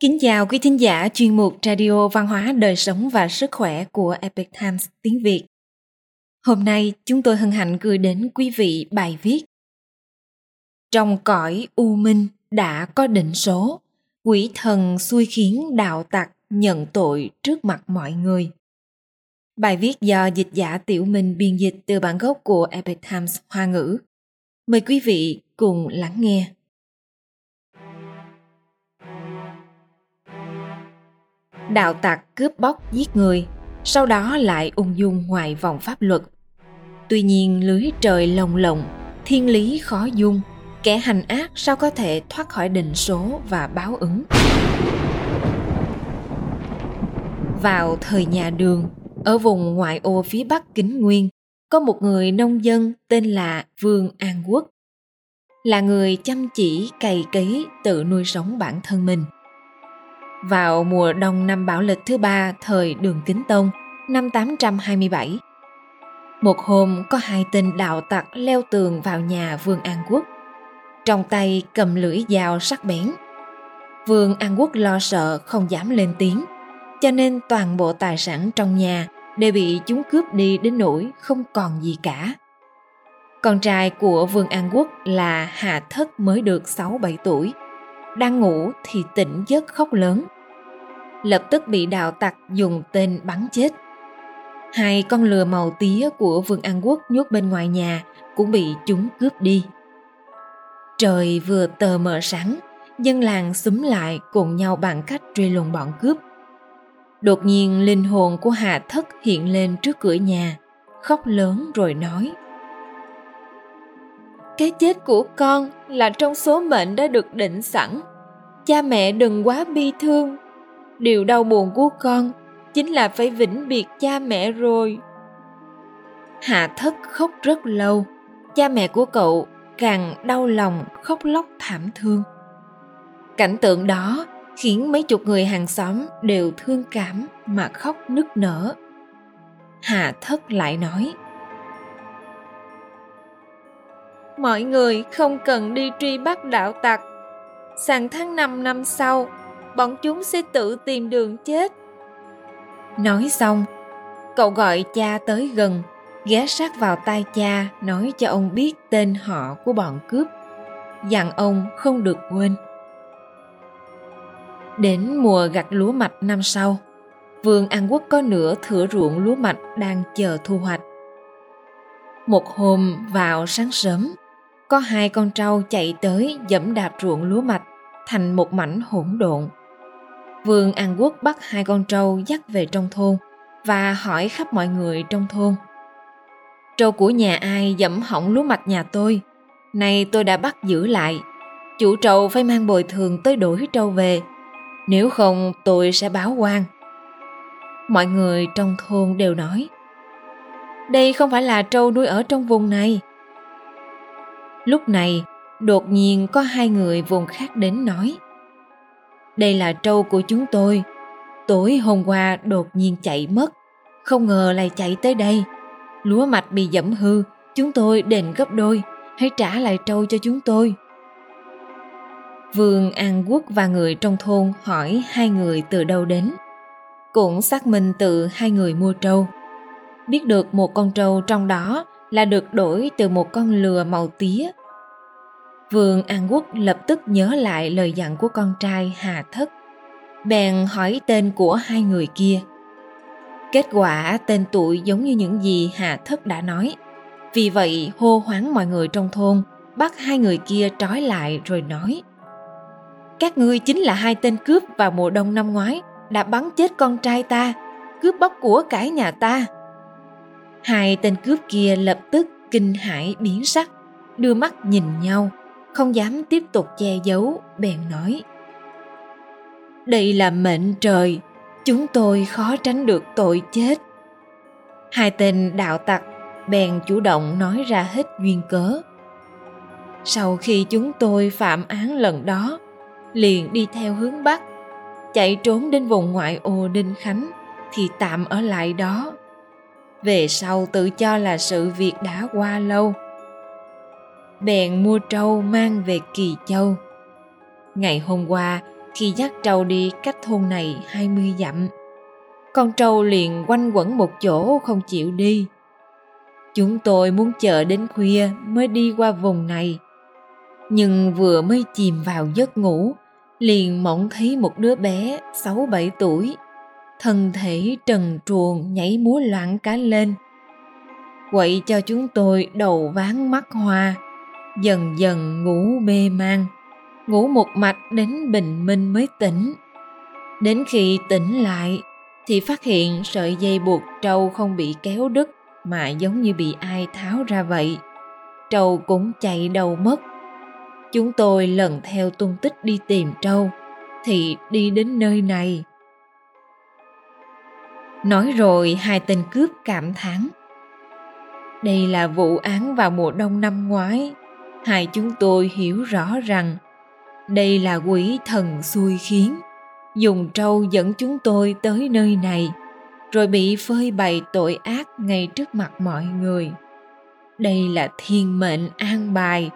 Kính chào quý thính giả chuyên mục Radio Văn hóa Đời sống và Sức khỏe của Epic Times tiếng Việt. Hôm nay chúng tôi hân hạnh gửi đến quý vị bài viết Trong cõi u minh đã có định số, quỷ thần xui khiến đạo tặc nhận tội trước mặt mọi người. Bài viết do dịch giả Tiểu Minh biên dịch từ bản gốc của Epic Times Hoa ngữ. Mời quý vị cùng lắng nghe. Đạo tặc cướp bóc giết người, sau đó lại ung dung ngoài vòng pháp luật. Tuy nhiên lưới trời lồng lộng, thiên lý khó dung, kẻ hành ác sao có thể thoát khỏi định số và báo ứng. Vào thời nhà đường, ở vùng ngoại ô phía bắc Kính Nguyên, có một người nông dân tên là Vương An Quốc. Là người chăm chỉ cày cấy tự nuôi sống bản thân mình – vào mùa đông năm Bảo Lịch thứ ba thời Đường Kính Tông năm 827. Một hôm có hai tên đạo tặc leo tường vào nhà Vương An Quốc. Trong tay cầm lưỡi dao sắc bén. Vương An Quốc lo sợ không dám lên tiếng, cho nên toàn bộ tài sản trong nhà đều bị chúng cướp đi đến nỗi không còn gì cả. Con trai của Vương An Quốc là hà Thất mới được 6-7 tuổi, đang ngủ thì tỉnh giấc khóc lớn. Lập tức bị đạo tặc dùng tên bắn chết. Hai con lừa màu tía của vương an quốc nhốt bên ngoài nhà cũng bị chúng cướp đi. Trời vừa tờ mờ sáng, dân làng xúm lại cùng nhau bằng cách truy lùng bọn cướp. Đột nhiên linh hồn của hà thất hiện lên trước cửa nhà, khóc lớn rồi nói cái chết của con là trong số mệnh đã được định sẵn. Cha mẹ đừng quá bi thương. Điều đau buồn của con chính là phải vĩnh biệt cha mẹ rồi. Hạ thất khóc rất lâu. Cha mẹ của cậu càng đau lòng, khóc lóc thảm thương. Cảnh tượng đó khiến mấy chục người hàng xóm đều thương cảm mà khóc nức nở. Hạ thất lại nói mọi người không cần đi truy bắt đạo tặc. Sáng tháng năm năm sau, bọn chúng sẽ tự tìm đường chết. Nói xong, cậu gọi cha tới gần, ghé sát vào tai cha, nói cho ông biết tên họ của bọn cướp. Dặn ông không được quên. Đến mùa gặt lúa mạch năm sau, vườn an quốc có nửa thửa ruộng lúa mạch đang chờ thu hoạch. Một hôm vào sáng sớm có hai con trâu chạy tới dẫm đạp ruộng lúa mạch, thành một mảnh hỗn độn Vương An Quốc bắt hai con trâu dắt về trong thôn và hỏi khắp mọi người trong thôn. Trâu của nhà ai dẫm hỏng lúa mạch nhà tôi? Nay tôi đã bắt giữ lại. Chủ trâu phải mang bồi thường tới đổi trâu về. Nếu không, tôi sẽ báo quan. Mọi người trong thôn đều nói, Đây không phải là trâu nuôi ở trong vùng này. Lúc này, đột nhiên có hai người vùng khác đến nói – đây là trâu của chúng tôi. Tối hôm qua đột nhiên chạy mất, không ngờ lại chạy tới đây. Lúa mạch bị dẫm hư, chúng tôi đền gấp đôi, hãy trả lại trâu cho chúng tôi. Vương An Quốc và người trong thôn hỏi hai người từ đâu đến. Cũng xác minh từ hai người mua trâu. Biết được một con trâu trong đó là được đổi từ một con lừa màu tía Vương An Quốc lập tức nhớ lại lời dặn của con trai Hà Thất. Bèn hỏi tên của hai người kia. Kết quả tên tuổi giống như những gì Hà Thất đã nói. Vì vậy hô hoáng mọi người trong thôn, bắt hai người kia trói lại rồi nói. Các ngươi chính là hai tên cướp vào mùa đông năm ngoái đã bắn chết con trai ta, cướp bóc của cải nhà ta. Hai tên cướp kia lập tức kinh hãi biến sắc, đưa mắt nhìn nhau không dám tiếp tục che giấu bèn nói đây là mệnh trời chúng tôi khó tránh được tội chết. Hai tên đạo tặc bèn chủ động nói ra hết duyên cớ. Sau khi chúng tôi phạm án lần đó liền đi theo hướng bắc chạy trốn đến vùng ngoại ô đinh khánh thì tạm ở lại đó về sau tự cho là sự việc đã qua lâu bèn mua trâu mang về Kỳ Châu. Ngày hôm qua, khi dắt trâu đi cách thôn này 20 dặm. Con trâu liền quanh quẩn một chỗ không chịu đi. Chúng tôi muốn chờ đến khuya mới đi qua vùng này. Nhưng vừa mới chìm vào giấc ngủ, liền mộng thấy một đứa bé 6-7 tuổi, thân thể trần truồng nhảy múa loạn cá lên. Quậy cho chúng tôi đầu ván mắt hoa, dần dần ngủ mê man ngủ một mạch đến bình minh mới tỉnh. Đến khi tỉnh lại thì phát hiện sợi dây buộc trâu không bị kéo đứt mà giống như bị ai tháo ra vậy. Trâu cũng chạy đầu mất. Chúng tôi lần theo tung tích đi tìm trâu thì đi đến nơi này nói rồi hai tên cướp cảm thán. Đây là vụ án vào mùa đông năm ngoái. Hai chúng tôi hiểu rõ rằng đây là quỷ thần xui khiến. Dùng trâu dẫn chúng tôi tới nơi này, rồi bị phơi bày tội ác ngay trước mặt mọi người. Đây là thiên mệnh an bài.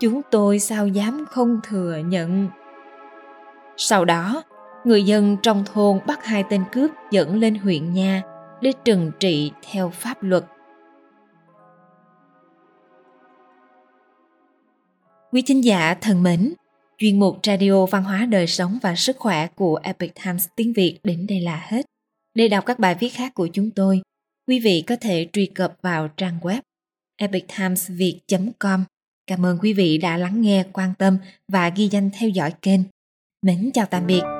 Chúng tôi sao dám không thừa nhận? Sau đó người dân trong thôn bắt hai tên cướp dẫn lên huyện nha để trừng trị theo pháp luật quý thính giả thân mến Chuyên mục Radio Văn hóa Đời Sống và Sức Khỏe của Epic Times tiếng Việt đến đây là hết. Để đọc các bài viết khác của chúng tôi, quý vị có thể truy cập vào trang web epictimesviet.com. Cảm ơn quý vị đã lắng nghe, quan tâm và ghi danh theo dõi kênh. Mến chào tạm biệt